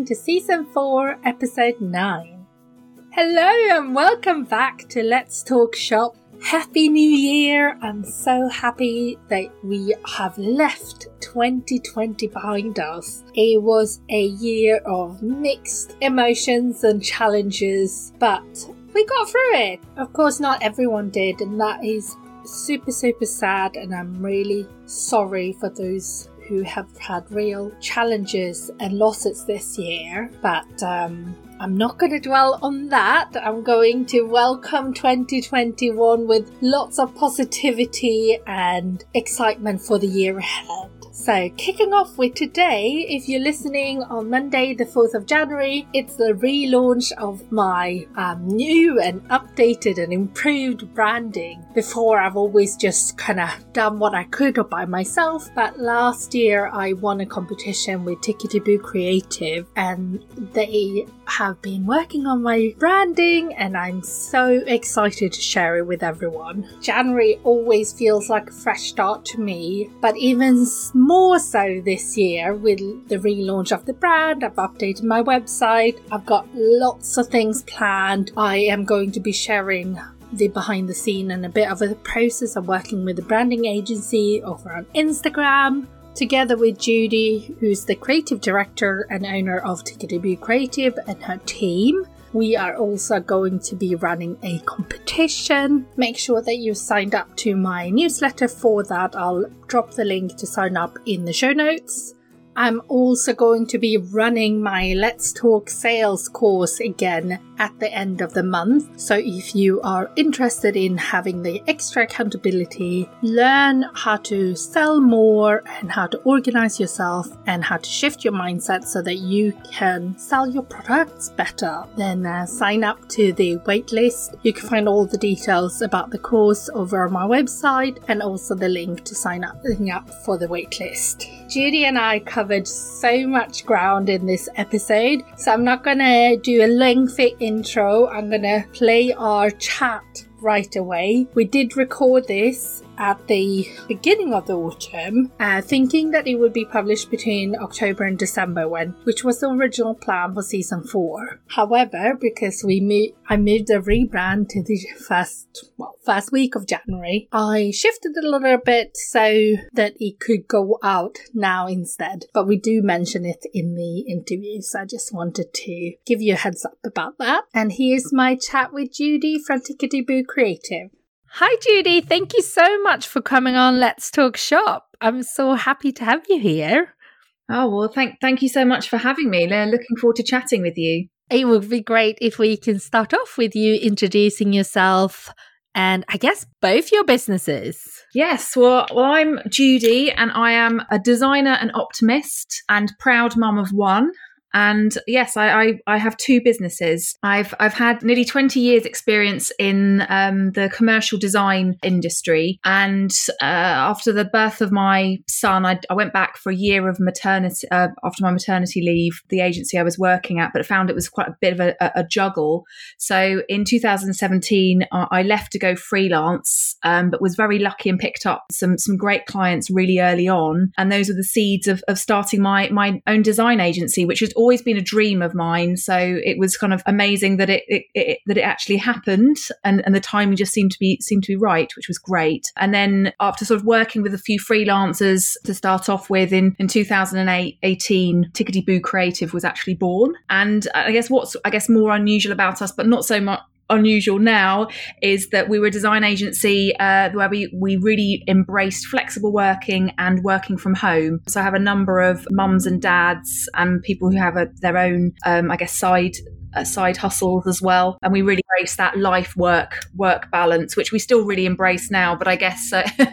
listening to season 4, episode 9. Hello and welcome back to Let's Talk Shop. Happy New Year! I'm so happy that we have left 2020 behind us. It was a year of mixed emotions and challenges, but we got through it. Of course, not everyone did, and that is super, super sad, and I'm really sorry for those who have had real challenges and losses this year. But um, I'm not going to dwell on that. I'm going to welcome 2021 with lots of positivity and excitement for the year ahead. So, kicking off with today, if you're listening on Monday, the 4th of January, it's the relaunch of my um, new and updated and improved branding. Before, I've always just kind of done what I could by myself, but last year I won a competition with Tickety Boo Creative, and they have been working on my branding, and I'm so excited to share it with everyone. January always feels like a fresh start to me, but even more so this year with the relaunch of the brand. I've updated my website. I've got lots of things planned. I am going to be sharing the behind the scene and a bit of a process of working with the branding agency over on Instagram. Together with Judy, who's the creative director and owner of Tickety Boo Creative, and her team. We are also going to be running a competition. Make sure that you signed up to my newsletter for that. I'll drop the link to sign up in the show notes. I'm also going to be running my Let's Talk sales course again at the end of the month. So if you are interested in having the extra accountability, learn how to sell more and how to organize yourself and how to shift your mindset so that you can sell your products better, then uh, sign up to the waitlist. You can find all the details about the course over on my website and also the link to sign up, up for the waitlist. Judy and I covered so much ground in this episode, so I'm not gonna do a lengthy intro. I'm gonna play our chat right away. We did record this at the beginning of the autumn, uh, thinking that it would be published between October and December, when which was the original plan for season four. However, because we moved, I moved the rebrand to the first well first week of January, I shifted it a little bit so that it could go out now instead. But we do mention it in the interview, so I just wanted to give you a heads up about that. And here's my chat with Judy from Tickety Boo Creative. Hi, Judy. Thank you so much for coming on Let's Talk Shop. I'm so happy to have you here. Oh, well, thank, thank you so much for having me. Looking forward to chatting with you. It would be great if we can start off with you introducing yourself and I guess both your businesses. Yes, well, well, I'm Judy and I am a designer and optimist and proud mum of one. And yes, I, I, I, have two businesses. I've I've had nearly twenty years experience in um, the commercial design industry, and uh, after the birth of my son, I, I, went back for a year of maternity uh, after my maternity leave. The agency I was working at, but found it was quite a bit of a, a juggle. So in 2017, I left to go freelance, um, but was very lucky and picked up some some great clients really early on, and those were the seeds of, of starting my my own design agency, which is always been a dream of mine. So it was kind of amazing that it, it, it, that it actually happened, and, and the timing just seemed to be seemed to be right, which was great. And then after sort of working with a few freelancers to start off with in in 2018, Tickety Boo Creative was actually born. And I guess what's I guess more unusual about us, but not so much unusual now is that we were a design agency uh, where we, we really embraced flexible working and working from home. So I have a number of mums and dads and people who have a, their own, um, I guess, side uh, side hustles as well and we really embrace that life work work balance which we still really embrace now but i guess uh,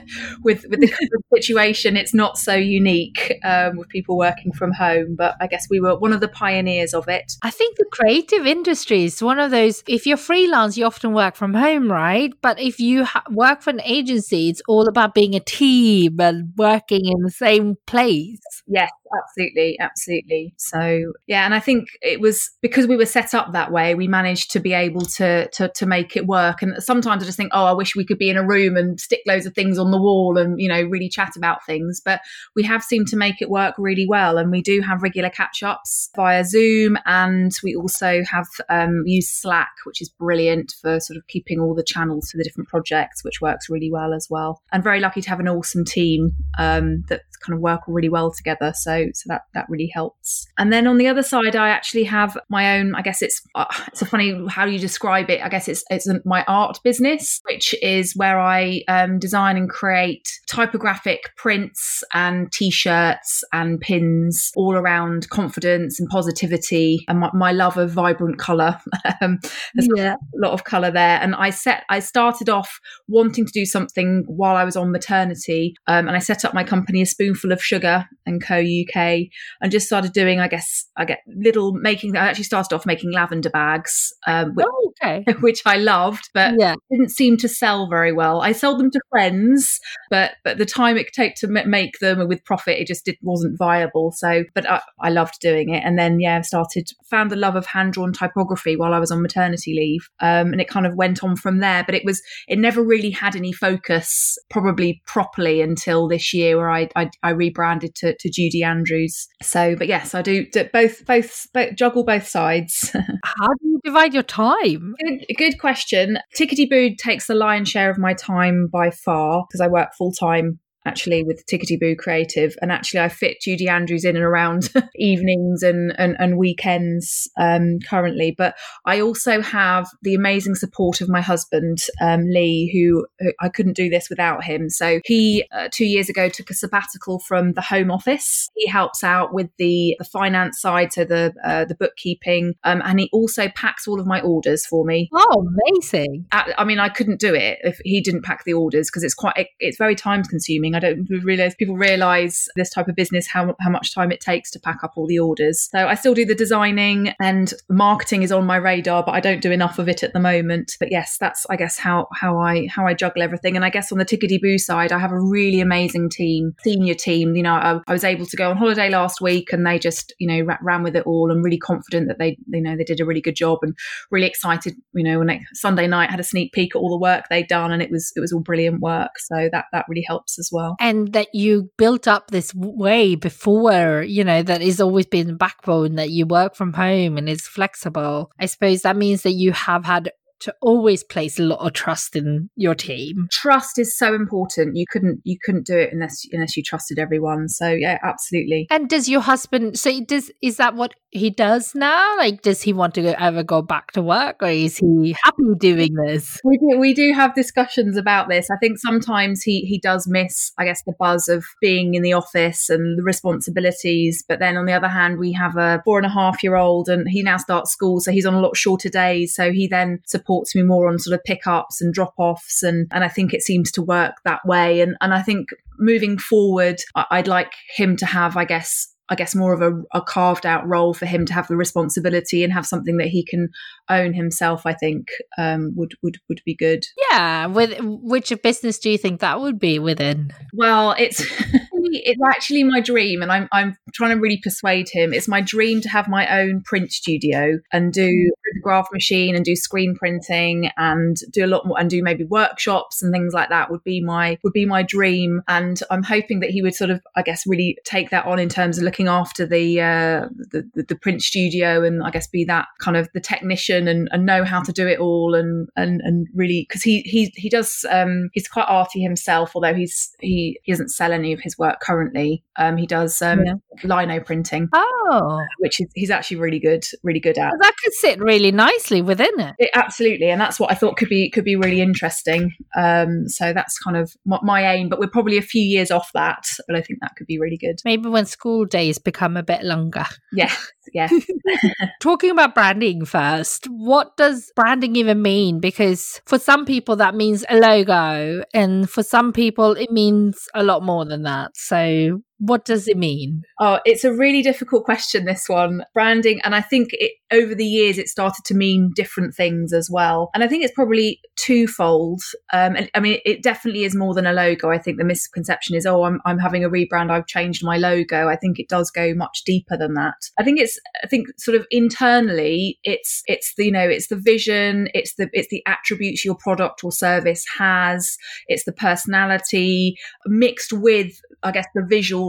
with with the situation it's not so unique um, with people working from home but i guess we were one of the pioneers of it. I think the creative industry is one of those if you're freelance you often work from home right? But if you ha- work for an agency it's all about being a team and working in the same place. Yes absolutely, absolutely. So yeah, and I think it was because we were set up that way, we managed to be able to to to make it work. And sometimes I just think, oh, I wish we could be in a room and stick loads of things on the wall and you know really chat about things. But we have seemed to make it work really well, and we do have regular catch ups via Zoom, and we also have um, used Slack, which is brilliant for sort of keeping all the channels for the different projects, which works really well as well. And very lucky to have an awesome team um, that kind of work really well together. So so that that really helps. And then on the other side, I actually have my own. I guess it's uh, it's a funny how do you describe it. I guess it's it's my art business, which is where I um, design and create typographic prints and t-shirts and pins all around confidence and positivity and my, my love of vibrant color. um, there's yeah. a lot of color there, and I set I started off wanting to do something while I was on maternity, um, and I set up my company, A Spoonful of Sugar and Co UK, and just started doing, I guess, I get little making. I actually started off making lavender bags, um, which, oh, okay. which I loved, but yeah. didn't seem to sell very well. I sold them to friends, but but the time it took to make them with profit, it just did, wasn't viable. So, but I, I loved doing it, and then yeah, started found the love of hand drawn typography while I was on maternity leave, um, and it kind of went on from there. But it was it never really had any focus, probably properly until this year, where I I, I rebranded to, to Judy Andrews. So, but yes, I do, do both, both, both juggle both sides. How do you divide your time? Good, good question. Tickety Boo takes the lion's share of my time by far because I work full time actually with Tickety Boo Creative. And actually, I fit Judy Andrews in and around evenings and, and, and weekends um, currently. But I also have the amazing support of my husband, um, Lee, who, who, I couldn't do this without him. So he, uh, two years ago, took a sabbatical from the home office. He helps out with the, the finance side, so the, uh, the bookkeeping. Um, and he also packs all of my orders for me. Oh, amazing. I, I mean, I couldn't do it if he didn't pack the orders because it's quite, it, it's very time consuming. I don't realize people realize this type of business how how much time it takes to pack up all the orders. So I still do the designing and marketing is on my radar, but I don't do enough of it at the moment. But yes, that's I guess how how I how I juggle everything. And I guess on the Tickety Boo side, I have a really amazing team, senior team. You know, I, I was able to go on holiday last week, and they just you know ran with it all, and really confident that they you know they did a really good job, and really excited. You know, when I, Sunday night had a sneak peek at all the work they'd done, and it was it was all brilliant work. So that that really helps as well and that you built up this way before, you know, that has always been backbone that you work from home and is flexible. I suppose that means that you have had to always place a lot of trust in your team. Trust is so important. You couldn't you couldn't do it unless unless you trusted everyone. So yeah, absolutely. And does your husband so does is that what he does now? Like does he want to go, ever go back to work or is he happy doing this? We do, we do have discussions about this. I think sometimes he he does miss I guess the buzz of being in the office and the responsibilities, but then on the other hand we have a four and a half year old and he now starts school so he's on a lot shorter days so he then supports supports me more on sort of pickups and drop offs. And, and I think it seems to work that way. And, and I think moving forward, I'd like him to have, I guess, I guess more of a, a, carved out role for him to have the responsibility and have something that he can own himself. I think um, would would would be good. Yeah, with which business do you think that would be within? Well, it's it's actually my dream, and I'm I'm trying to really persuade him. It's my dream to have my own print studio and do the graph machine and do screen printing and do a lot more and do maybe workshops and things like that. Would be my would be my dream, and I'm hoping that he would sort of I guess really take that on in terms of looking after the uh, the, the, the print studio and I guess be that kind of the technician and, and know how to do it all and and and really because he he he does um, he's quite arty himself, although he's he, he doesn't sell any of his work currently. Um, he does um, yeah. lino printing. Oh, which is, he's actually really good, really good at. that could sit really nicely within it. it. Absolutely, and that's what I thought could be could be really interesting. Um, so that's kind of my, my aim, but we're probably a few years off that. But I think that could be really good. Maybe when school days become a bit longer. Yeah, yeah. Talking about branding first, what does branding even mean? Because for some people that means a logo, and for some people it means a lot more than that. So what does it mean? Oh, it's a really difficult question, this one. Branding, and I think it, over the years it started to mean different things as well. And I think it's probably twofold. Um, and I mean, it definitely is more than a logo. I think the misconception is, oh, I'm, I'm having a rebrand. I've changed my logo. I think it does go much deeper than that. I think it's, I think sort of internally, it's, it's the, you know, it's the vision, it's the, it's the attributes your product or service has, it's the personality mixed with, I guess, the visual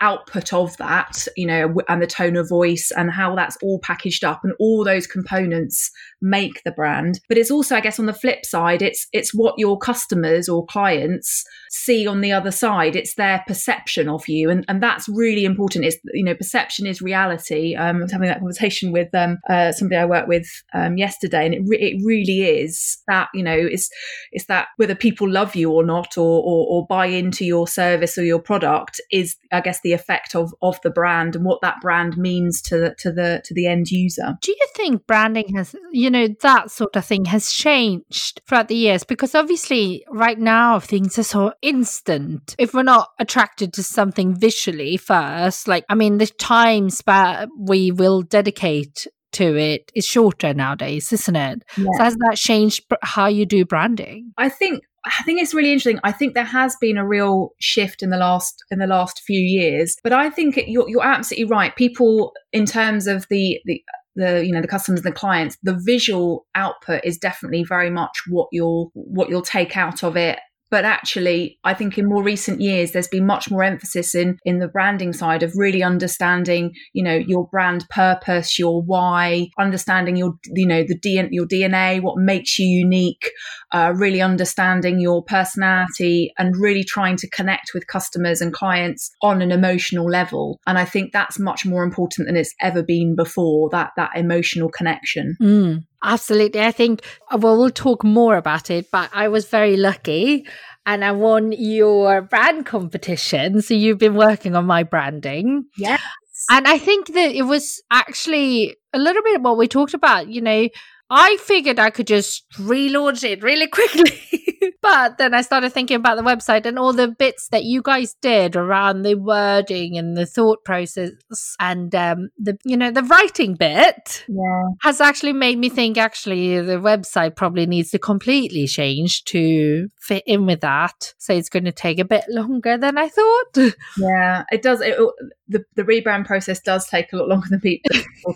output of that, you know, and the tone of voice and how that's all packaged up and all those components make the brand. But it's also, I guess, on the flip side, it's it's what your customers or clients see on the other side. It's their perception of you, and and that's really important. Is you know, perception is reality. Um, I was having that conversation with um uh, somebody I worked with um yesterday, and it re- it really is that you know it's it's that whether people love you or not, or, or or buy into your service or your product is, I guess, the effect of of the brand and what that brand means to the to the to the end user. Do you think branding has you know that sort of thing has changed throughout the years because obviously right now things are so instant if we're not attracted to something visually first like i mean the time span we will dedicate to it is shorter nowadays isn't it yeah. so has that changed how you do branding i think I think it's really interesting. I think there has been a real shift in the last in the last few years, but I think you're, you're absolutely right. People, in terms of the the the you know the customers and the clients the visual output is definitely very much what you'll what you'll take out of it but actually i think in more recent years there's been much more emphasis in in the branding side of really understanding you know your brand purpose your why understanding your you know the DNA, your dna what makes you unique uh, really understanding your personality and really trying to connect with customers and clients on an emotional level and i think that's much more important than it's ever been before that that emotional connection mm. Absolutely. I think, uh, well, we'll talk more about it, but I was very lucky and I won your brand competition. So you've been working on my branding. Yes. And I think that it was actually a little bit of what we talked about. You know, I figured I could just relaunch it really quickly. But then I started thinking about the website and all the bits that you guys did around the wording and the thought process and um, the you know the writing bit yeah. has actually made me think actually the website probably needs to completely change to fit in with that. So it's going to take a bit longer than I thought. Yeah, it does. It, oh, the the rebrand process does take a lot longer than people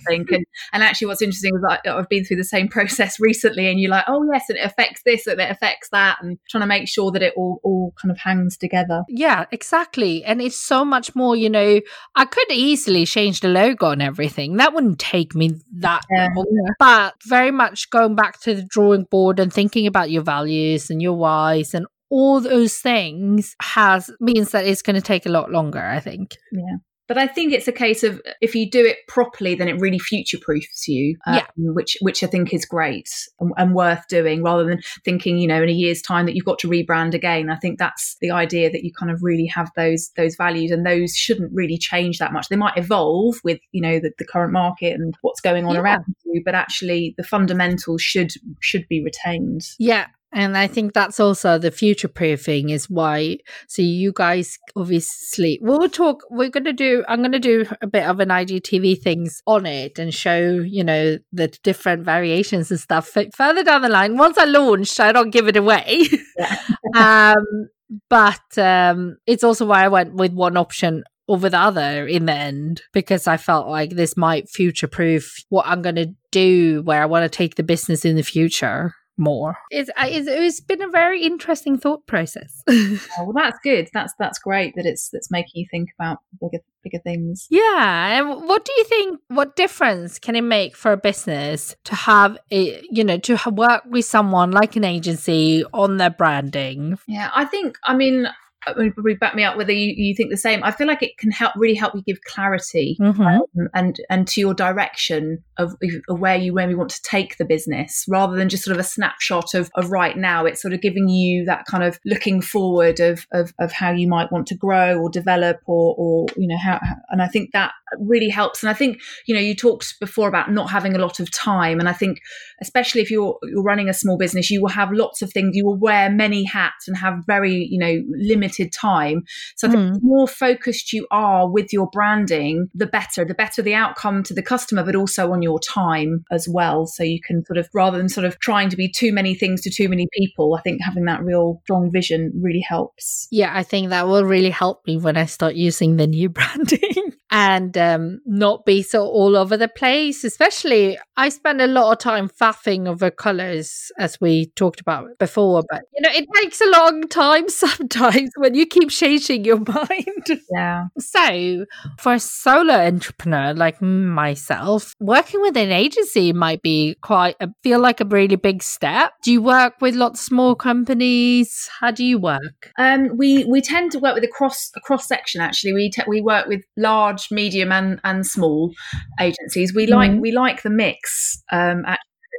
think. And and actually, what's interesting is that I've been through the same process recently, and you're like, oh yes, and it affects this and it affects that, and trying to make sure that it all all kind of hangs together. Yeah, exactly. And it's so much more. You know, I could easily change the logo and everything. That wouldn't take me that yeah. long. But very much going back to the drawing board and thinking about your values and your whys and all those things has means that it's going to take a lot longer i think yeah but I think it's a case of if you do it properly, then it really future proofs you, um, yeah. which which I think is great and, and, worth doing, rather than thinking you know in a year's time that you've got to rebrand again. I think that's the idea that you kind of really have those those values, and those shouldn't really change that much. They might evolve with you know the, the current market and what's going on yeah. around you, but actually the fundamentals should should be retained. Yeah, and I think that's also the future proofing is why. So you guys obviously we'll talk. We're gonna do. I'm gonna do a bit of an IGTV things on it and show you know the different variations and stuff further down the line. Once I launch, I don't give it away. um, but um, it's also why I went with one option over the other in the end because I felt like this might future proof what I'm going to do where I want to take the business in the future more. It's, uh, it's, it's been a very interesting thought process. oh, well, that's good. That's that's great that it's that's making you think about bigger bigger things. Yeah. And what do you think? What difference can it make for a business to have a you know to work with someone like an agency on their branding? Yeah, I think. I mean, probably back me up whether you, you, think the same. I feel like it can help really help you give clarity mm-hmm. um, and and to your direction of, of where you where we want to take the business, rather than just sort of a snapshot of, of right now. It's sort of giving you that kind of looking forward of of, of how you might want to grow or develop or or you know how. And I think that really helps. And I think you know you talked before about not having a lot of time, and I think especially if you're you're running a small business, you will have lots of things. You will wear many hats and have very you know limited time. So mm. the more focused you are with your branding, the better. The better the outcome to the customer, but also on your time as well. So you can sort of rather than sort of trying to be too many things to too many people, I think having that real strong vision really helps. Yeah, I think that will really help me when I start using the new branding and um, not be so all over the place. Especially, I spend a lot of time faffing over colors, as we talked about before. But you know, it takes a long time sometimes when you keep changing your mind. Yeah. So, for a solo entrepreneur like myself, working with an agency might be quite a, feel like a really big step. Do you work with lots of small companies? How do you work? Um, we we tend to work with a cross a cross section. Actually, we te- we work with large large, medium, and and small agencies. We like mm-hmm. we like the mix. Um,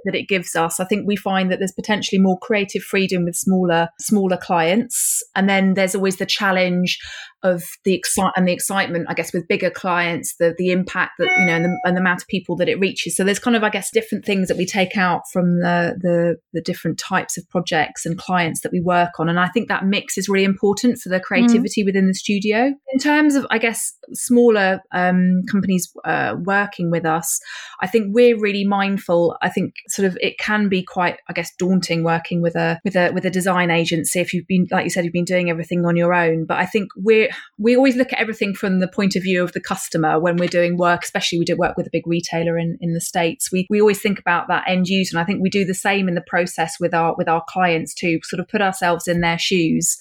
that it gives us. I think we find that there's potentially more creative freedom with smaller smaller clients, and then there's always the challenge of the excite and the excitement, I guess, with bigger clients, the the impact that you know, and the, and the, amount of people that it reaches. So there's kind of, I guess, different things that we take out from the, the the different types of projects and clients that we work on, and I think that mix is really important for the mm. creativity mm. within the studio. In terms of, I guess, smaller um, companies uh, working with us, I think we're really mindful. I think sort of it can be quite, I guess, daunting working with a with a with a design agency if you've been, like you said, you've been doing everything on your own. But I think we're we always look at everything from the point of view of the customer when we're doing work, especially we do work with a big retailer in, in the States. We, we always think about that end user. And I think we do the same in the process with our, with our clients too, sort of put ourselves in their shoes.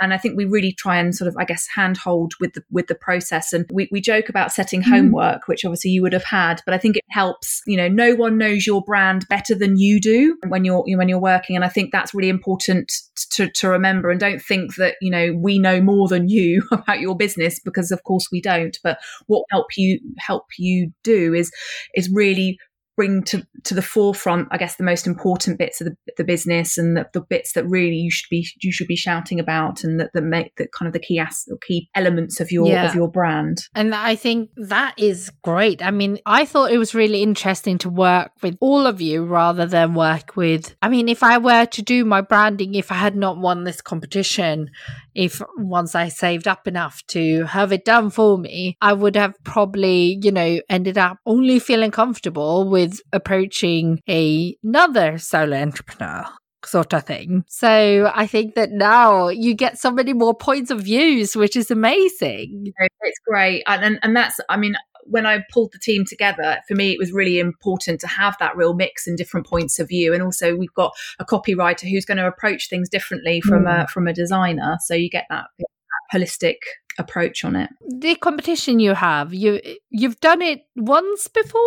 And I think we really try and sort of, I guess, handhold with the, with the process. And we, we joke about setting mm. homework, which obviously you would have had, but I think it helps, you know, no one knows your brand better than you do when you're, when you're working. And I think that's really important to, to remember. And don't think that, you know, we know more than you about your business because of course we don't but what help you help you do is is really bring to to the forefront i guess the most important bits of the, the business and the, the, bits that really you should be you should be shouting about and that, that make the kind of the key as, key elements of your yeah. of your brand and i think that is great i mean i thought it was really interesting to work with all of you rather than work with i mean if i were to do my branding if i had not won this competition if once i saved up enough to have it done for me i would have probably you know ended up only feeling comfortable with with approaching a, another solo entrepreneur sort of thing. So I think that now you get so many more points of views, which is amazing. It's great. And, and, and that's, I mean, when I pulled the team together, for me, it was really important to have that real mix and different points of view. And also, we've got a copywriter who's going to approach things differently from mm. a from a designer, so you get that holistic approach on it. The competition you have, you you've done it once before?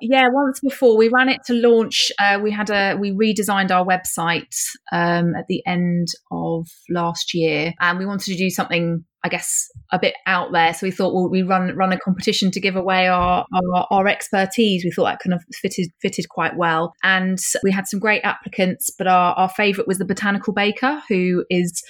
Yeah, once before. We ran it to launch. Uh, we had a we redesigned our website um, at the end of last year, and we wanted to do something. I guess a bit out there, so we thought, well, we run run a competition to give away our, our, our expertise. We thought that kind of fitted fitted quite well, and we had some great applicants. But our, our favourite was the botanical baker, who is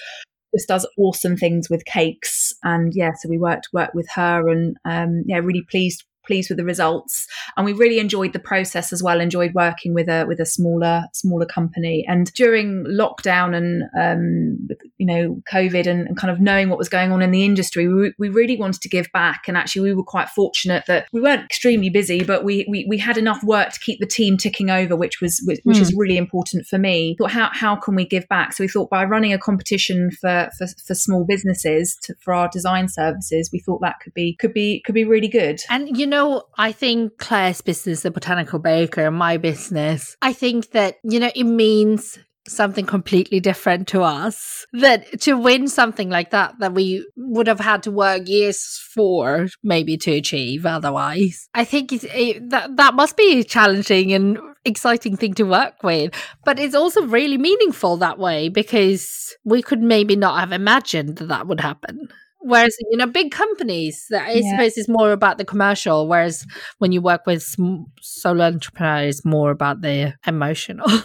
just does awesome things with cakes. And yeah, so we worked worked with her, and um, yeah, really pleased pleased with the results. And we really enjoyed the process as well enjoyed working with a with a smaller smaller company. And during lockdown and um, you know covid and, and, kind of knowing what was going on in the industry we, we really wanted to give back. And actually we were quite fortunate that we weren't extremely busy but we we, we had enough work to keep the team ticking over which was which, mm. is really important for me. Thought how, how can we give back? So we thought by running a competition for for, for small businesses to, for our design services we thought that could be could be could be really good. And you know know, I think Claire's business, the botanical baker, and my business, I think that, you know, it means something completely different to us that to win something like that that we would have had to work years for maybe to achieve otherwise i think it, eh, that that must be a challenging and exciting thing to work with. But it's also really meaningful that way because we could maybe not have imagined that that would happen Whereas, you know, big companies, I Yeah. suppose is more about the commercial. Whereas when you work with solo entrepreneurs, more about the emotional.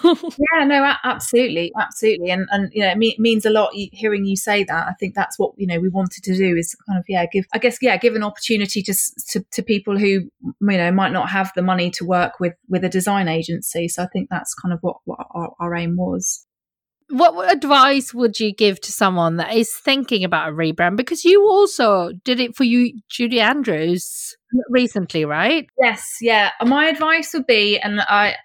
Yeah, no, absolutely, absolutely, and and you know, it me- means a lot hearing you say that. I think that's what you know we wanted to do is kind of yeah, give I guess yeah, give an opportunity to to, to people who you know might not have the money to work with with a design agency. So I think that's kind of what what our, our aim was. What advice would you give to someone that is thinking about a rebrand? Because you also did it for you, Judy Andrews, recently, right? Yes, yeah. My advice would be, and I,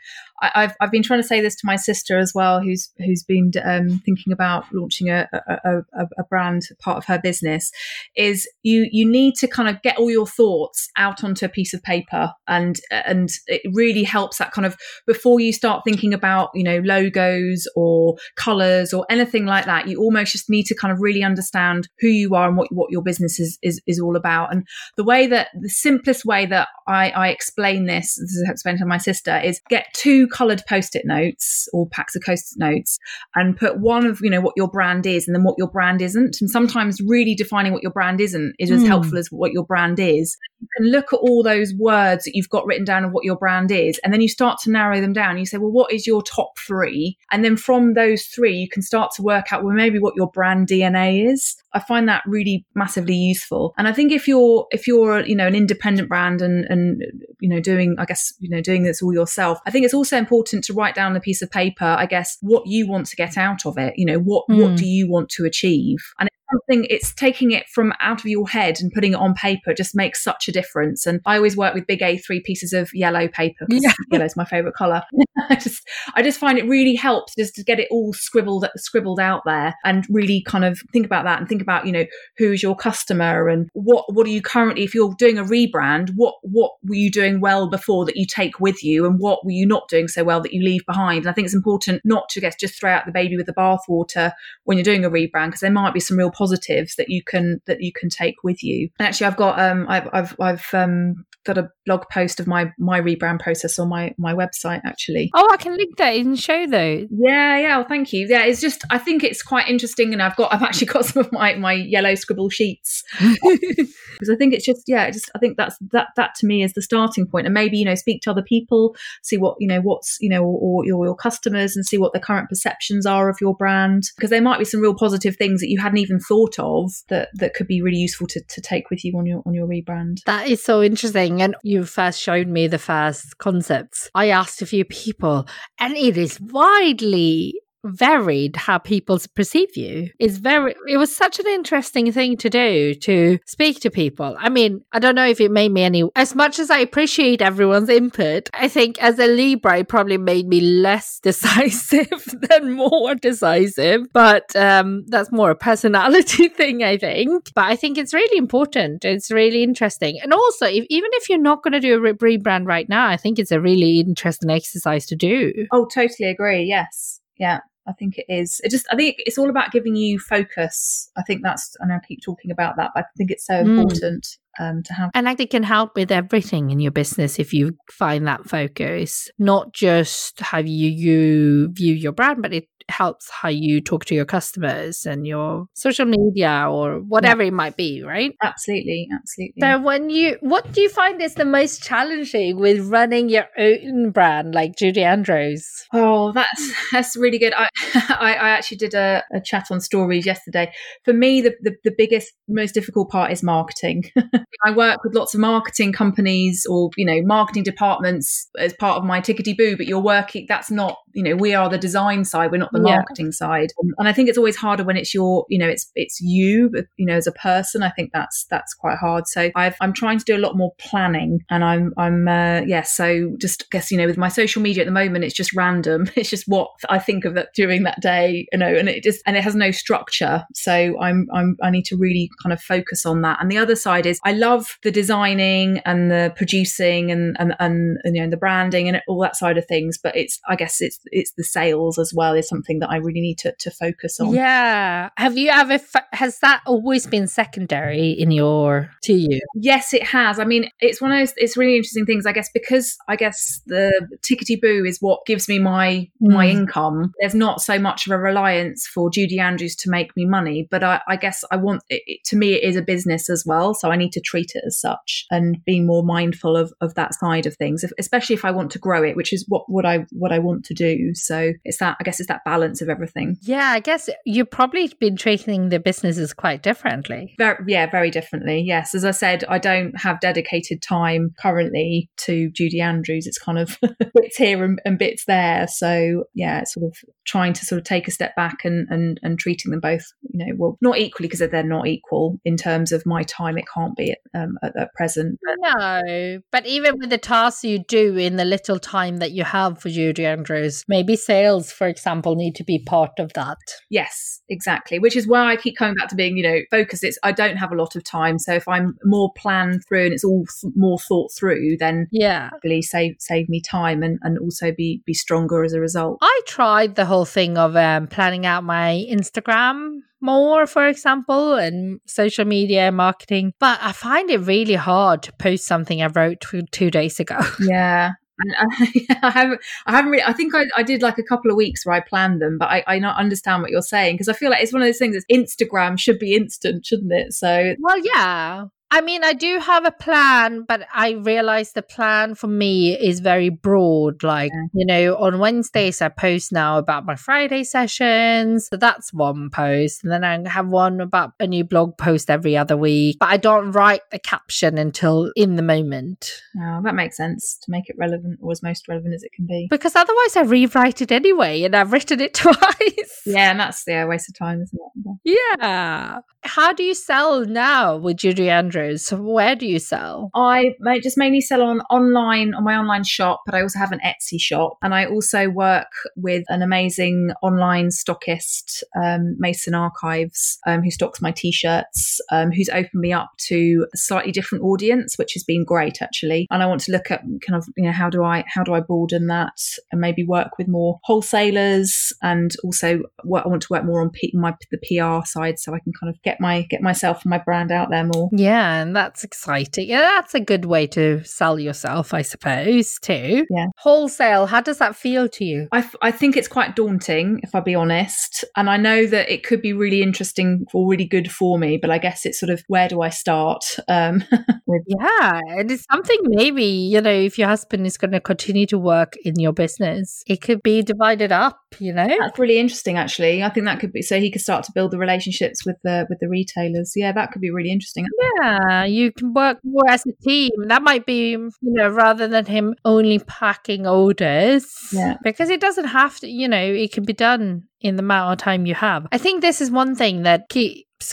I I've I've been trying to say this to my sister as well, who's who's been um, thinking about launching a, a a a brand part of her business, is you you need to kind of get all your thoughts out onto a piece of paper, and and it really helps that kind of before you start thinking about you know logos or colors or anything like that. You almost just need to kind of really understand who you are and what what your business is is, is all about, and the way that the simplest way that I, I explain this, this is explained to my sister, is get two coloured post-it notes or packs of post-it notes and put one of you know what your brand is and then what your brand isn't. And sometimes really defining what your brand isn't is as Hmm. helpful as what your brand is. You can look at all those words that you've got written down of what your brand is, and then you start to narrow them down. You say, well, what is your top three? And then from those three, you can start to work out well maybe what your brand DNA is. I find that really massively useful. And I think if you're if you're you know an independent brand and and you know doing I guess you know doing this all yourself, I think it's also important to write down on a piece of paper, I guess, what you want to get out of it. You know, what Mm. what do you want to achieve? And something it's taking it from out of your head and putting it on paper just makes such a difference. And I always work with big A3 pieces of yellow paper Yeah. Yellow's my favorite color. I just I just find it really helps just to get it all scribbled scribbled out there and really kind of think about that and think about you know who's your customer and what what are you currently if you're doing a rebrand what what were you doing well before that you take with you and what were you not doing so well that you leave behind and I think it's important not to guess just throw out the baby with the bathwater when you're doing a rebrand because there might be some real positives that you can that you can take with you and actually I've got um I've I've, I've um got a blog post of my my rebrand process on my my website actually Oh, I can link that in show though. yeah, yeah. Well, thank you. Yeah, it's just I think it's quite interesting, and I've got I've actually got some of my my yellow scribble sheets because I think it's just yeah, just I think that's that that to me is the starting point, and maybe you know speak to other people, see what you know what's you know or, or your your customers, and see what the current perceptions are of your brand because there might be some real positive things that you hadn't even thought of that that could be really useful to to take with you on your on your rebrand. That is so interesting. And you first showed me the first concepts. I asked a few people, and it is widely varied how people perceive you. is very, it was such an interesting thing to do to speak to people. I mean, I don't know if it made me any, as much as I appreciate everyone's input, I think as a Libra, it probably made me less decisive than more decisive. But um, that's more a personality thing, I think. But I think it's really important. It's really interesting. And also, if, even if you're not going to do a rebrand right now, I think it's a really interesting exercise to do. Oh, totally agree. Yes. Yeah. I think it is. It just, I think it's all about giving you focus. I think that's, I know I keep talking about that, but I think it's so Mm. important um, to have. And I think it can help with everything in your business if you find that focus, not just how you, you view your brand, but it helps how you talk to your customers and your social media or whatever it might be, right? Absolutely. Absolutely. So when you what do you find is the most challenging with running your own brand like Judy Andrews? Oh, that's that's really good. I I, I actually did a, a chat on stories yesterday. For me, the, the the biggest, most difficult part is marketing. I work with lots of marketing companies or you know marketing departments as part of my tickety boo, but you're working. That's not you know we are the design side. We're not the Yeah. marketing side, Um, and I think it's always harder when it's your you know it's it's you but, you know as a person. I think that's that's quite hard. So I've, I'm trying to do a lot more planning, and I'm I'm uh, yeah. So just I guess you know with my social media at the moment, it's just random. It's just what I think of it during that day, you know, and it just and it has no structure. So I'm I'm I need to really kind of focus on that. And the other side is I love the designing and the producing and and and, and you know the branding and all that side of things. But it's I guess it's it's the sales as well is something something that I really need to, to focus on. Yeah. Have you ever, f- has that always been secondary in your, to you? Yes, it has. I mean, it's one of those, it's really interesting things, I guess, because I guess the tickety boo is what gives me my, mm. my income. There's not so much of a reliance for Judy Andrews to make me money, but I, I guess I want it, to me, it is a business as well. So I need to treat it as such and be more mindful of, of that side of things, if, especially if I want to grow it, which is what, what I, what I want to do. So it's that, I guess it's that balance of everything. Yeah. I guess you've probably been treating the businesses quite differently. Very, yeah, very differently. Yes. As I said, I don't have dedicated time currently to Judy Andrews. It's kind of bits here and, and bits there. So yeah, it's sort of trying to sort of take a step back and, and, and treating them both, you know, well, not equally because they're not equal in terms of my time. It can't be at, um, at, at present. No, but even with the tasks you do in the little time that you have for Judy Andrews, maybe sales, for example, need to be part of that. Yes, exactly. Which is why I keep coming back to being, you know, focused. It's I don't have a lot of time, so if I'm more planned through and it's all th- more thought through, then yeah, really save save me time and and also be be stronger as a result. I tried the whole thing of um, planning out my Instagram more, for example, and social media marketing. But I find it really hard to post something I wrote two, two days ago. Yeah. And uh, I, I haven't, I haven't really, I think I, I did like a couple of weeks where I planned them, but I, I not understand what you're saying because I feel like it's one of those things that Instagram should be instant, shouldn't it? So, well, yeah. I mean, I do have a plan, but I realize the plan for me is very broad. Like, yeah. you know, on Wednesdays, I post now about my Friday sessions. So that's one post. And then I have one about a new blog post every other week. But I don't write the caption until in the moment. Oh, that makes sense to make it relevant or as most relevant as it can be. Because otherwise, I rewrite it anyway and I've written it twice. Yeah, and that's yeah, uh, waste of time, isn't it? Yeah. How do you sell now with Judy So where do you sell? I just mainly sell on online on my online shop, but I also have an Etsy shop, and I also work with an amazing online stockist, um, Mason Archives, um, who stocks my t-shirts, um, who's opened me up to a slightly different audience, which has been great actually. And I want to look at kind of you know how do I how do I broaden that and maybe work with more wholesalers and also what I want to work more on P- my the PR side so I can kind of get my get myself and my brand out there more. Yeah, and that's exciting. Yeah, that's a good way to sell yourself, I suppose, too. Yeah. Wholesale, how does that feel to you? I, f- I think it's quite daunting, if I'll be honest. And I know that it could be really interesting or really good for me, but I guess it's sort of where do I start? Um, with- yeah, it is something maybe, you know, if your husband is going to continue to work in your business, it could be divided up, you know? That's really interesting, actually. I think that could be so he could start to build the relationships with the with the retailers. Yeah, that could be really interesting. Yeah, you can work more as a team. That might be, you know, rather than him only packing orders. Yeah. Because it doesn't have to, you know, it can be done in the amount of time you have. I think this is one thing that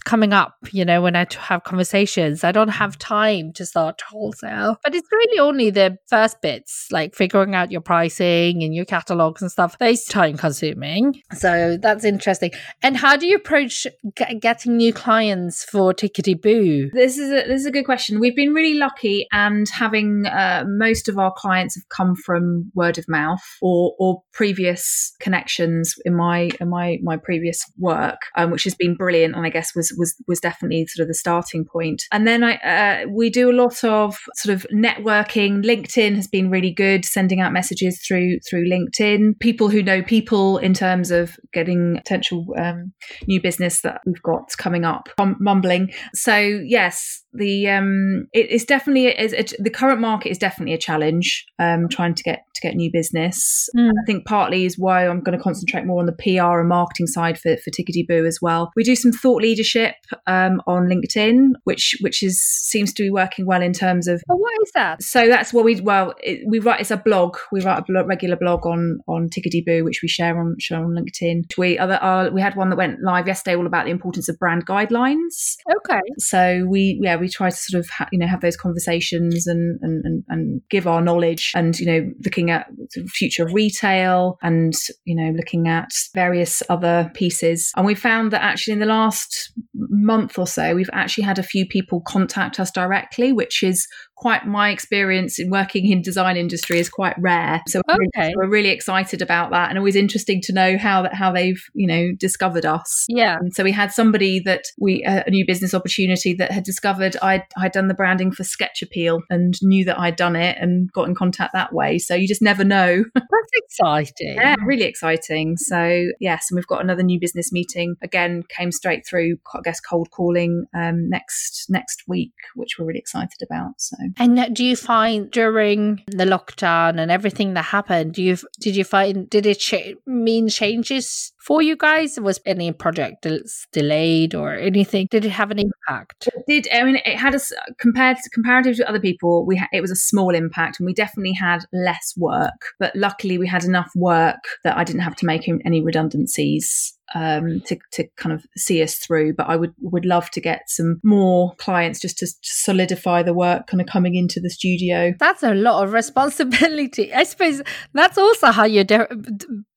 coming up, you know, when I have conversations. I don't have time to start wholesale, but it's really only the first bits, like figuring out your pricing and your catalogs and stuff. That is time consuming. So that's interesting. And how do you approach g- getting new clients for Tickety Boo? This is a, this is a good question. We've been really lucky, and having uh, most of our clients have come from word of mouth or or previous connections in my in my my previous work, um, which has been brilliant. And I guess was was was definitely sort of the starting point. And then I uh, we do a lot of sort of networking. LinkedIn has been really good, sending out messages through through LinkedIn. People who know people in terms of getting potential um, new business that we've got coming up. mumbling. So yes, the um, it, it's definitely a, a, the current market is definitely a challenge. Um, trying to get to get new business. Mm. I think partly is why I'm going to concentrate more on the PR and marketing side for for Tickety Boo as well. We do some thought leadership um, on LinkedIn, which which is seems to be working well in terms of. Oh, what is that? So that's what we well it, we write. It's a blog. We write a blog, regular blog on on Tickety Boo, which we share on share on LinkedIn. We other uh, we had one that went live yesterday, all about the importance of brand guidelines. Okay. So we yeah we try to sort of ha- you know have those conversations and, and and give our knowledge and you know looking at future retail and you know looking at various other pieces. And we found that actually in the last month or so, we've actually had a few people contact us directly, which is quite my experience in working in design industry is quite rare. So we're, Okay. really, we're really excited about that, and always interesting to know how that how they've you know discovered us. Yeah. And so we had somebody that we a new business opportunity that had discovered I'd I'd done the branding for Sketch Appeal and knew that I'd done it and got in contact that way. So you just never know. That's exciting. yeah, really exciting. So yes, and we've got another new business meeting again. Came straight through, I guess, cold calling um, next next week, which we're really excited about. So And uh, do you find during the lockdown and everything that happened, you did you find did it cha- mean changes for you guys? Was any project del- delayed or anything? Did it have an impact? it did I mean it had us compared to comparative to other people we ha- it was a small impact and we definitely had less work but luckily we had enough work that I didn't have to make any redundancies um, to, to kind of see us through but I would would love to get some more clients just to solidify the work kind of coming into the studio That's a lot of responsibility. I suppose that's also how your di-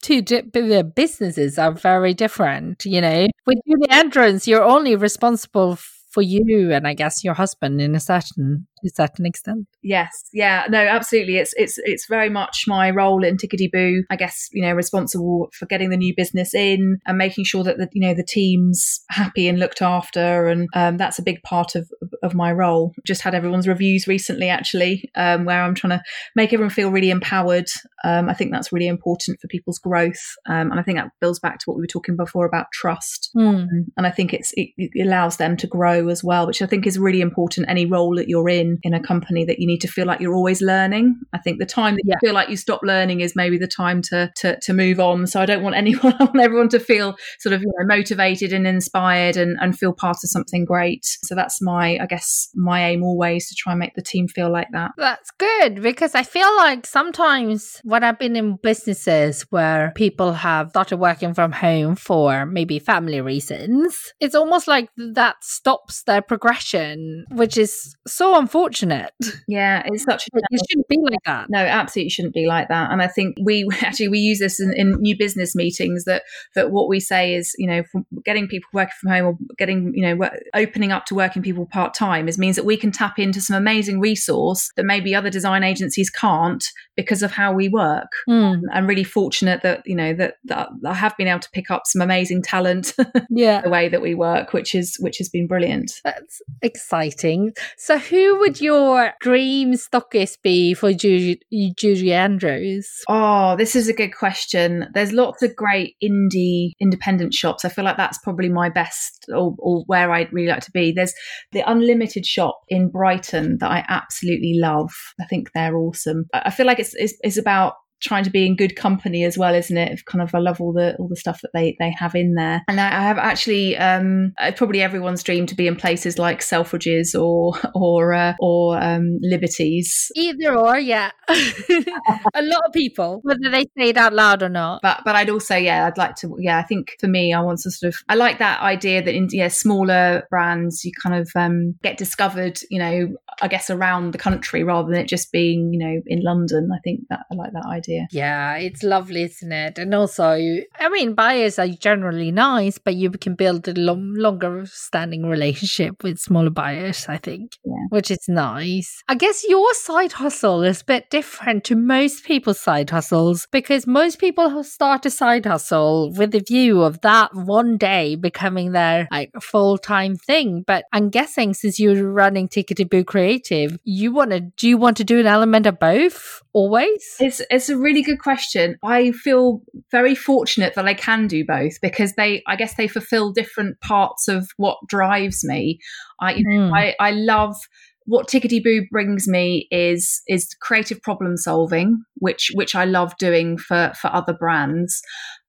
two di- businesses are very different. You know, with Judy Andrews, you're only responsible for you and I guess your husband in a certain to a certain extent. Yes, yeah, no, absolutely. It's it's it's very much my role in Tickety Boo. I guess you know responsible for getting the new business in and making sure that the you know the team's happy and looked after, and um, that's a big part of of my role. Just had everyone's reviews recently, actually, um, where I'm trying to make everyone feel really empowered. Um, I think that's really important for people's growth, um, and I think that builds back to what we were talking before about trust. Hmm. And I think it's it, it allows them to grow as well, which I think is really important. Any role that you're in in a company that you need to feel like you're always learning. I think the time that Yeah. you feel like you stop learning is maybe the time to to, to move on. So I don't want anyone, I want everyone to feel sort of you know, motivated and inspired and, and feel part of something great. So that's my, I guess, my aim always to try and make the team feel like that. That's good because I feel like sometimes when I've been in businesses where people have started working from home for maybe family reasons, it's almost like that stops their progression, which is so unfortunate. Yeah, it's such a It shouldn't be like that. No, absolutely shouldn't be like that. And I think we actually we use this in, in new business meetings that that what we say is you know from getting people working from home or getting you know opening up to working people part time is means that we can tap into some amazing resource that maybe other design agencies can't because of how we work. Mm, I'm really fortunate that you know that, that I have been able to pick up some amazing talent yeah. the way that we work, which is which has been brilliant. That's exciting. So, who would your dream stockist be for Judy Andrews? Oh, this is a good question. There's lots of great indie independent shops. I feel like that's probably my best or, or where I'd really like to be. There's the Unlimited shop in Brighton that I absolutely love. I think they're awesome. I I feel like it's, it's, it's about trying to be in good company as well isn't it? Kind of i love all the all the stuff that they they have in there. And i, I have actually um uh, probably everyone's dream to be in places like selfridges or or uh, or um liberties. Either or, yeah. a lot of people, whether they say it out loud or not. but but I'd also yeah I'd like to yeah I think for me I want to sort of I like that idea that in yeah smaller brands you kind of um, get discovered you know I guess around the country rather than it just being you know in London. I think that I like that idea Yeah, it's lovely, isn't it? And also, I mean, buyers are generally nice, but you can build a long, longer standing relationship with smaller buyers, I think, Yeah. which is nice. I guess your side hustle is a bit different to most people's side hustles because most people start a side hustle with the view of that one day becoming their like full time thing. But I'm guessing since you're running Tickety Boo Creative, you want to, do you want to do an element of both always? It's it's a really good question. I feel very fortunate that I can do both because they I guess they fulfill different parts of what drives me. I know, Hmm. I, I love what Tickety Boo brings me is is creative problem solving, which which I love doing for for other brands.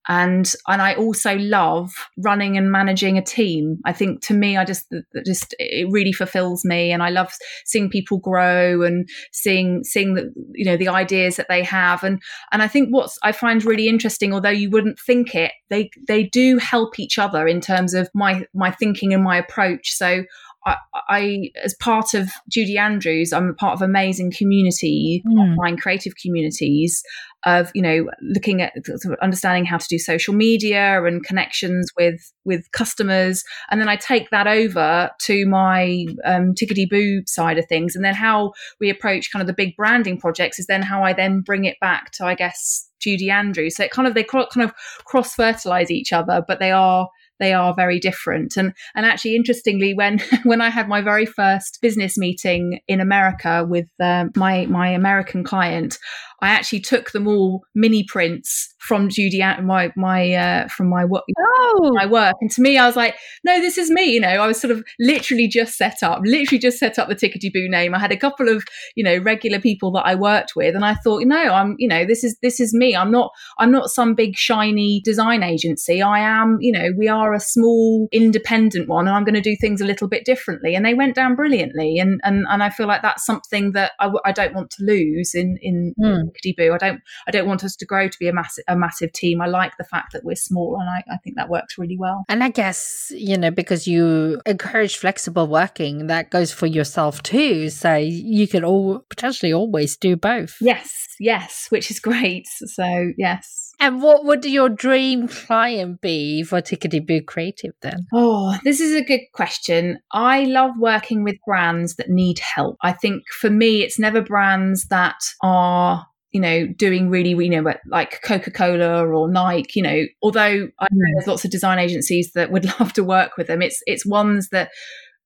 And and I also love running and managing a team. I think to me, I just just it really fulfills me, and I love seeing people grow and seeing seeing the you know the ideas that they have. And and I think what's I find really interesting, although you wouldn't think it, they they do help each other in terms of my my thinking and my approach. So I, I, as part of Judy Andrews, I'm a part of amazing community, Mm. online creative communities of you know looking at sort of understanding how to do social media and connections with with customers, and then I take that over to my um, tickety boo side of things, and then how we approach kind of the big branding projects is then how I then bring it back to I guess Judy Andrews. So it kind of they kind of cross fertilize each other, but they are they are very different. And and actually, interestingly, when when I had my very first business meeting in America with um, my my American client, I actually took them all mini prints from Judy An- my my uh, from my work Oh, my work. And to me, I was like, no, this is me. You know, I was sort of literally just set up, literally just set up the Tickety Boo name. I had a couple of, you know, regular people that I worked with. And I thought, no, I'm, you know, this is, this is me. I'm not, I'm not some big shiny design agency. I am, you know, we are a small independent one and I'm going to do things a little bit differently. And they went down brilliantly. And, and, and I feel like that's something that I, w- I don't want to lose in, in Mm. Boo. I don't, I don't want us to grow to be a massive, a massive team. I like the fact that we're small and I, I think that works really well. And I guess, you know, because you encourage flexible working, that goes for yourself too. So you could all potentially always do both. Yes, yes, which is great. So, yes. And what would your dream client be for Tickety Boo Creative then? Oh, this is a good question. I love working with brands that need help. I think for me, it's never brands that are you know, doing really, you know, like Coca Cola or Nike, you know, although I know Mm. there's lots of design agencies that would love to work with them, it's it's ones that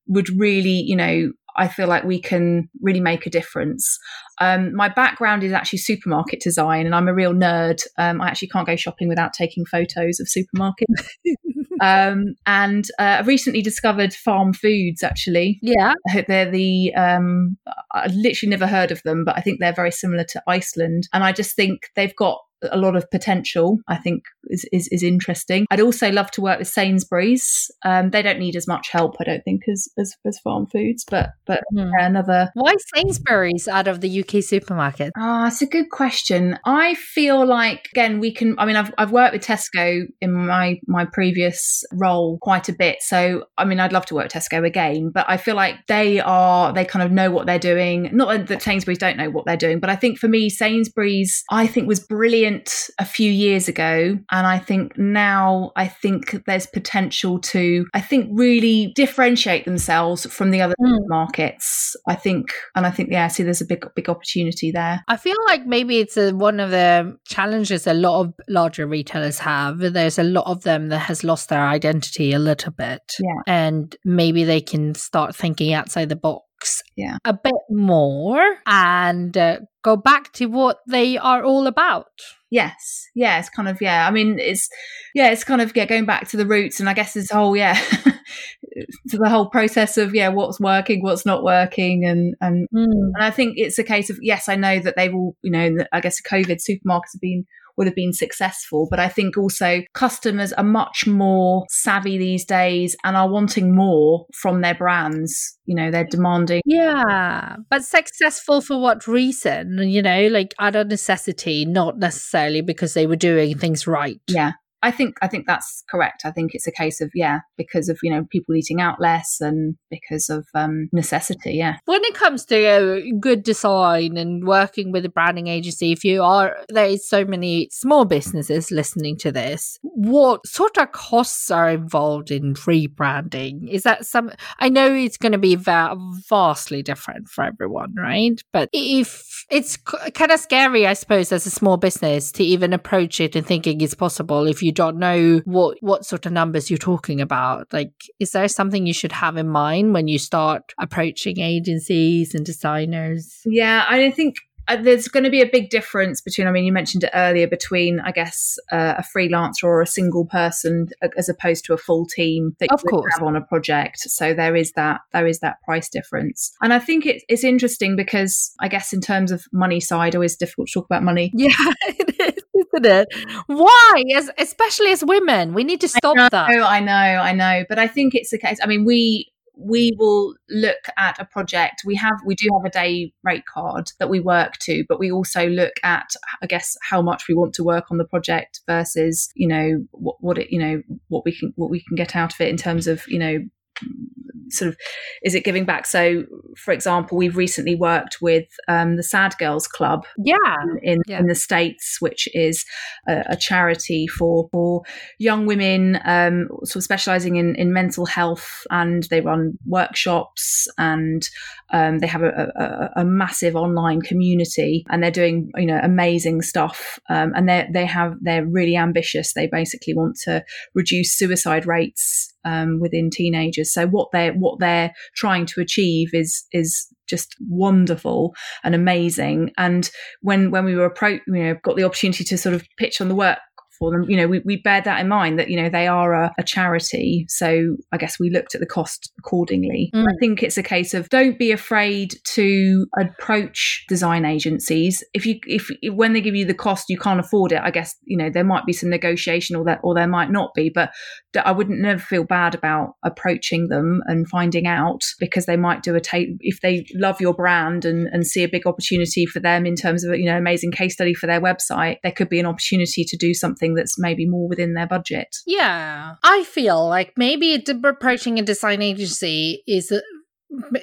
would really, you know, I feel like we can really make a difference. Um, my background is actually supermarket design, and I'm a real nerd. Um, I actually can't go shopping without taking photos of supermarkets. um, and uh, I've recently discovered Farm Foods. Actually, Yeah. I hope they're the. Um, I literally never heard of them, but I think they're very similar to Iceland, and I just think they've got a lot of potential. I think is is, is interesting. I'd also love to work with Sainsbury's. Um, they don't need as much help, I don't think, as as, as Farm Foods, but but Hmm. yeah, another Why Sainsbury's out of the UK supermarket? Ah, it's a good question. I feel like again we can. I mean, I've I've worked with Tesco in my my previous role quite a bit. So I mean, I'd love to work with Tesco again, but I feel like they are they kind of know what they're doing. Not that Sainsbury's don't know what they're doing, but I think for me, Sainsbury's I think was brilliant a few years ago, and I think now I think there's potential to I think really differentiate themselves from the other Mm. markets. I think, and I think yeah, I see, there's a big big opportunity there. I feel like maybe it's a, one of the challenges a lot of larger retailers have. There's a lot of them that has lost their identity a little bit. Yeah. And maybe they can start thinking outside the box Yeah. a bit more and uh, go back to what they are all about. Yes. Yeah. It's kind of, yeah. I mean, it's, yeah, it's kind of, yeah, going back to the roots. And I guess this whole, yeah, to the whole process of, yeah, what's working, what's not working. And, and, mm. and I think it's a case of, yes, I know that they've all, you know, I guess COVID supermarkets have been, would have been successful. But I think also customers are much more savvy these days and are wanting more from their brands. You know, they're demanding. Yeah, but successful for what reason? You know, like out of necessity, not necessarily because they were doing things right. Yeah. I think I think that's correct. I think it's a case of yeah, because of you know people eating out less and because of um, necessity. Yeah, When it comes to uh, good design and working with a branding agency, if you are, there is so many small businesses listening to this. What sort of costs are involved in rebranding? Is that some? I know it's going to be va- vastly different for everyone, right? But if it's kind of scary, I suppose, as a small business to even approach it and thinking it's possible if you don't know what what sort of numbers you're talking about. Like, is there something you should have in mind when you start approaching agencies and designers? yeah. I think uh, there's going to be a big difference between. I mean, you mentioned it earlier between I guess uh, a freelancer or a single person uh, as opposed to a full team that Of you course. have on a project. So there is that there is that price difference, and I think it's it's interesting because I guess in terms of money side, always difficult to talk about money. Yeah, it isn't it? Why? As especially as women, we need to stop I that. know, I know, I know. But I think it's the case. I mean, we we will look at a project. We have we do have a day rate card that we work to, but we also look at I guess how much we want to work on the project versus you know what what it you know what we can what we can get out of it in terms of you know sort of is it giving back so for example we've recently worked with um, the sad girls club yeah in, yeah. in the states which is a, a charity for for young women um, sort of specializing in, in mental health and they run workshops and um, they have a, a, a, massive online community and they're doing you know amazing stuff um, and they they have they're really ambitious they basically want to reduce suicide rates um, within teenagers. So what they're what they're trying to achieve is is just wonderful and amazing. And when when we were approached, you know, got the opportunity to sort of pitch on the work for them. You know, we, we bear that in mind that, you know, they are a, a charity. So I guess we looked at the cost accordingly. Mm. I think it's a case of don't be afraid to approach design agencies. If you, if, when they give you the cost, you can't afford it, I guess, you know, there might be some negotiation or that, or there might not be, but I wouldn't never feel bad about approaching them and finding out because they might do a tape if they love your brand and, and see a big opportunity for them in terms of, you know, amazing case study for their website, there could be an opportunity to do something something that's maybe more within their budget. Yeah. I feel like maybe approaching a design agency is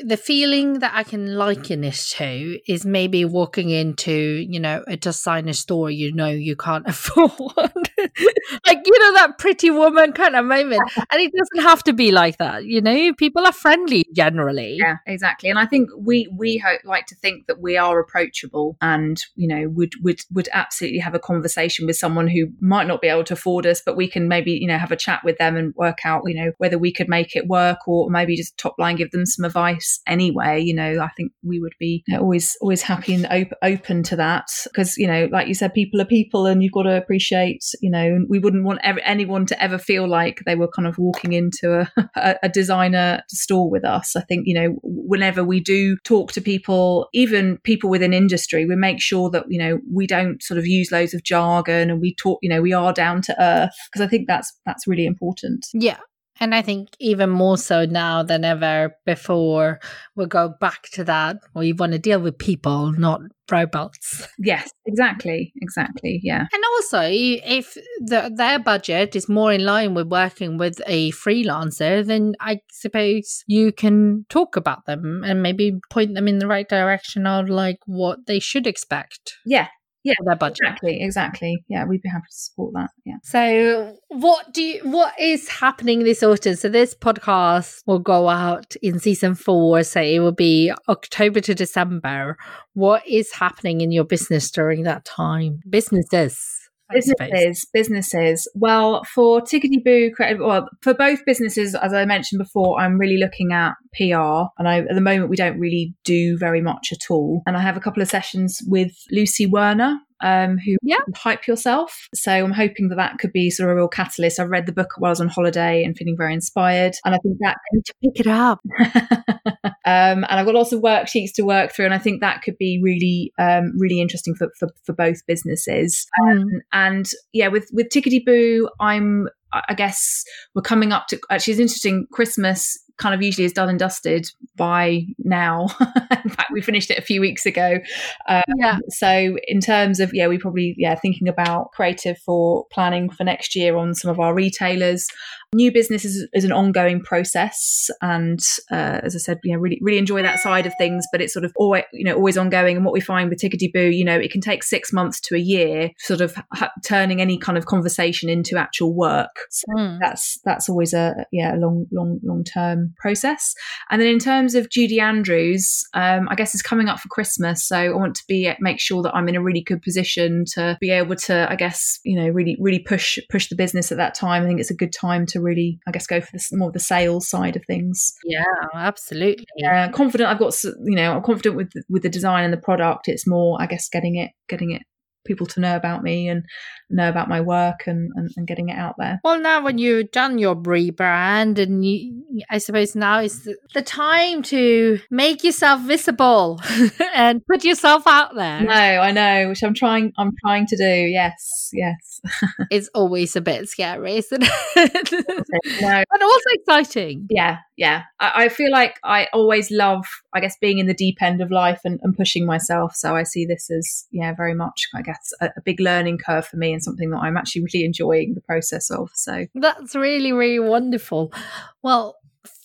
the feeling that I can liken this to is maybe walking into, you know, a designer store you know you can't afford. like, you know, that pretty woman kind of moment. And it doesn't have to be like that, you know, people are friendly generally. Yeah, exactly. And I think we we hope, like to think that we are approachable and, you know, would would would absolutely have a conversation with someone who might not be able to afford us, but we can maybe, you know, have a chat with them and work out, you know, whether we could make it work or maybe just top line give them some advice advice anyway you know i think we would be always always happy and op- open to that. Because you know like you said people are people and you've got to appreciate you know we wouldn't want anyone to ever feel like they were kind of walking into a, a designer store with us. I think you know whenever we do talk to people even people within industry we make sure that you know we don't sort of use loads of jargon and we talk you know we are down to earth. Because i think that's that's really important. Yeah and I think even more so now than ever before, we'll go back to that. We want to deal with people, not robots. Yes, exactly. Exactly. Yeah. And also, if the, their budget is more in line with working with a freelancer, then I suppose you can talk about them and maybe point them in the right direction of like what they should expect. Yeah, yeah their budget. exactly exactly. Yeah we'd be happy to support that yeah. So what do you what is happening this autumn? So this podcast will go out in season four so it will be october to december. What is happening in your business during that time? Businesses businesses businesses. Well for tickety boo creative well for both businesses as i mentioned before i'm really looking at pr and i at the moment we don't really do very much at all. And i have a couple of sessions with lucy werner um, who yeah. hype yourself. So I'm hoping that that could be sort of a real catalyst. I read the book while I was on holiday and feeling very inspired, and I think that to pick it up. um, and I've got lots of worksheets to work through, and I think that could be really, um, really interesting for, for, for both businesses. Mm. Um, and yeah, with with Tickety Boo, I'm I guess we're coming up to actually it's interesting. Christmas kind of usually is done and dusted by now. in fact, we finished it a few weeks ago. Um, yeah. So in terms of yeah, we probably yeah thinking about creative for planning for next year on some of our retailers. New business is, is an ongoing process, and uh, as I said, you know, really really enjoy that side of things. But it's sort of always you know always ongoing. And what we find with Tickety Boo, you know, it can take six months to a year, sort of ha- turning any kind of conversation into actual work. So mm. that's that's always a yeah a long long long term process. And then in terms of Judy Andrews, um, I guess it's coming up for Christmas, so I want to be make sure that I'm in a really good position to be able to, I guess, you know, really really push push the business at that time. I think it's a good time to really, I guess, go for this, more of the sales side of things. Yeah, absolutely. Yeah, confident. I've got, you know, I'm confident with with the design and the product. It's more, I guess, getting it getting it people to know about me and know about my work and, and, and, getting it out there. Well, now when you've done your rebrand, and you, I suppose now is the, the time to make yourself visible and put yourself out there. No, I know, which I'm trying. I'm trying to do. Yes, yes. it's always a bit scary, isn't it? no, but also exciting. Yeah, yeah. I, I, feel like I always love, I guess, being in the deep end of life and, and pushing myself. So I see this as, yeah, very much, I guess, a, a, big learning curve for me and something that I'm actually really enjoying the process of. So that's really, really wonderful. Well,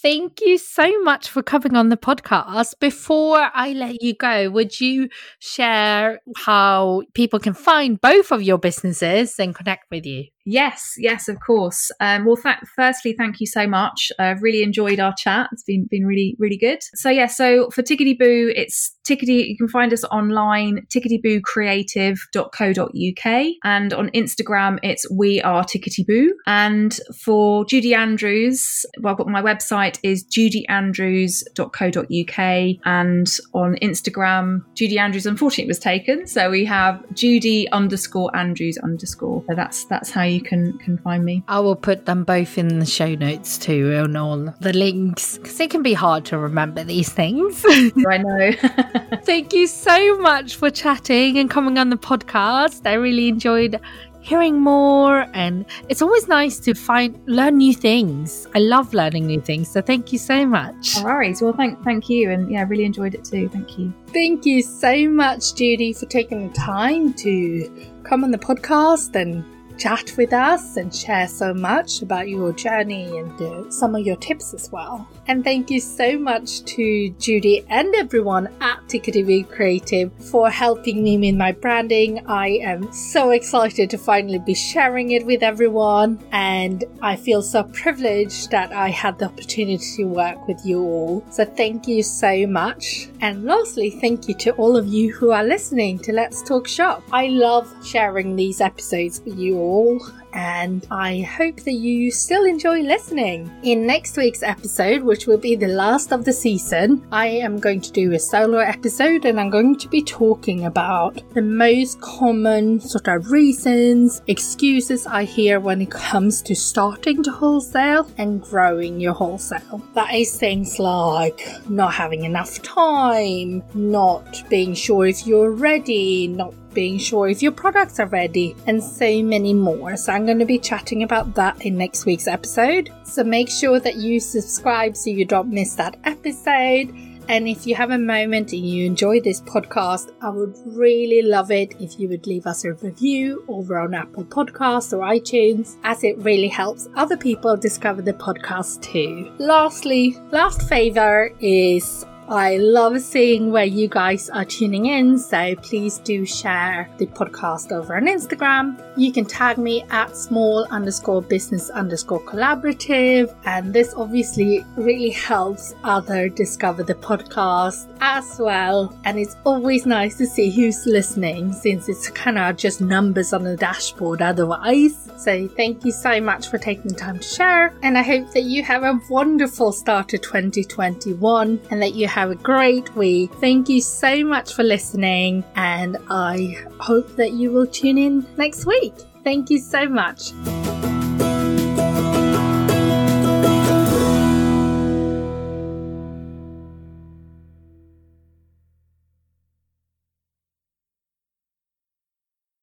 Thank you so much for coming on the podcast. Before I let you go, would you share how people can find both of your businesses and connect with you? Yes, yes, of course. Um, well, th- firstly, thank you so much. I've really enjoyed our chat. It's been been really really good. So yeah, so for Tickety Boo, it's Tickety. You can find us online, ticketybooCreative.co.uk, and on Instagram, it's We Are Tickety Boo. And for Judy Andrews, well, I've got my website is judyandrews.co.uk, and on Instagram, Judy Andrews unfortunately was taken, so we have Judy underscore Andrews underscore. So that's that's how you you can can find me. I will put them both in the show notes too and all the links because it can be hard to remember these things. I know. Thank you so much for chatting and coming on the podcast. I really enjoyed hearing more and it's always nice to find learn new things. I love learning new things so thank you so much. No worries. Well thank thank you and yeah I really enjoyed it too. Thank you. Thank you so much judy for taking the time to come on the podcast and chat with us and share so much about your journey and uh, some of your tips as well. And thank you so much to Judy and everyone at Tickety Creative for helping me with my branding. I am so excited to finally be sharing it with everyone, and I feel so privileged that I had the opportunity to work with you all. So thank you so much. And lastly, thank you to all of you who are listening to Let's Talk Shop. I love sharing these episodes with you all amor and I hope that you still enjoy listening. In next week's episode, which will be the last of the season, I am going to do a solo episode and I'm going to be talking about the most common sort of reasons, excuses I hear when it comes to starting to wholesale and growing your wholesale. That is things like not having enough time, not being sure if you're ready, not being sure if your products are ready, and so many more. So, I'm going to be chatting about that in next week's episode. So, make sure that you subscribe so you don't miss that episode. And if you have a moment and you enjoy this podcast, I would really love it if you would leave us a review over on Apple Podcasts or iTunes, as it really helps other people discover the podcast too. Lastly, last favor is I love seeing where you guys are tuning in, so please do share the podcast over on Instagram. You can tag me at small underscore business underscore collaborative, and this obviously really helps other discover the podcast as well. And it's always nice to see who's listening since it's kind of just numbers on the dashboard otherwise. So thank you so much for taking the time to share, and I hope that you have a wonderful start to 2021 and that you have a great week. Thank you so much for listening, and I hope that you will tune in next week. Thank you so much.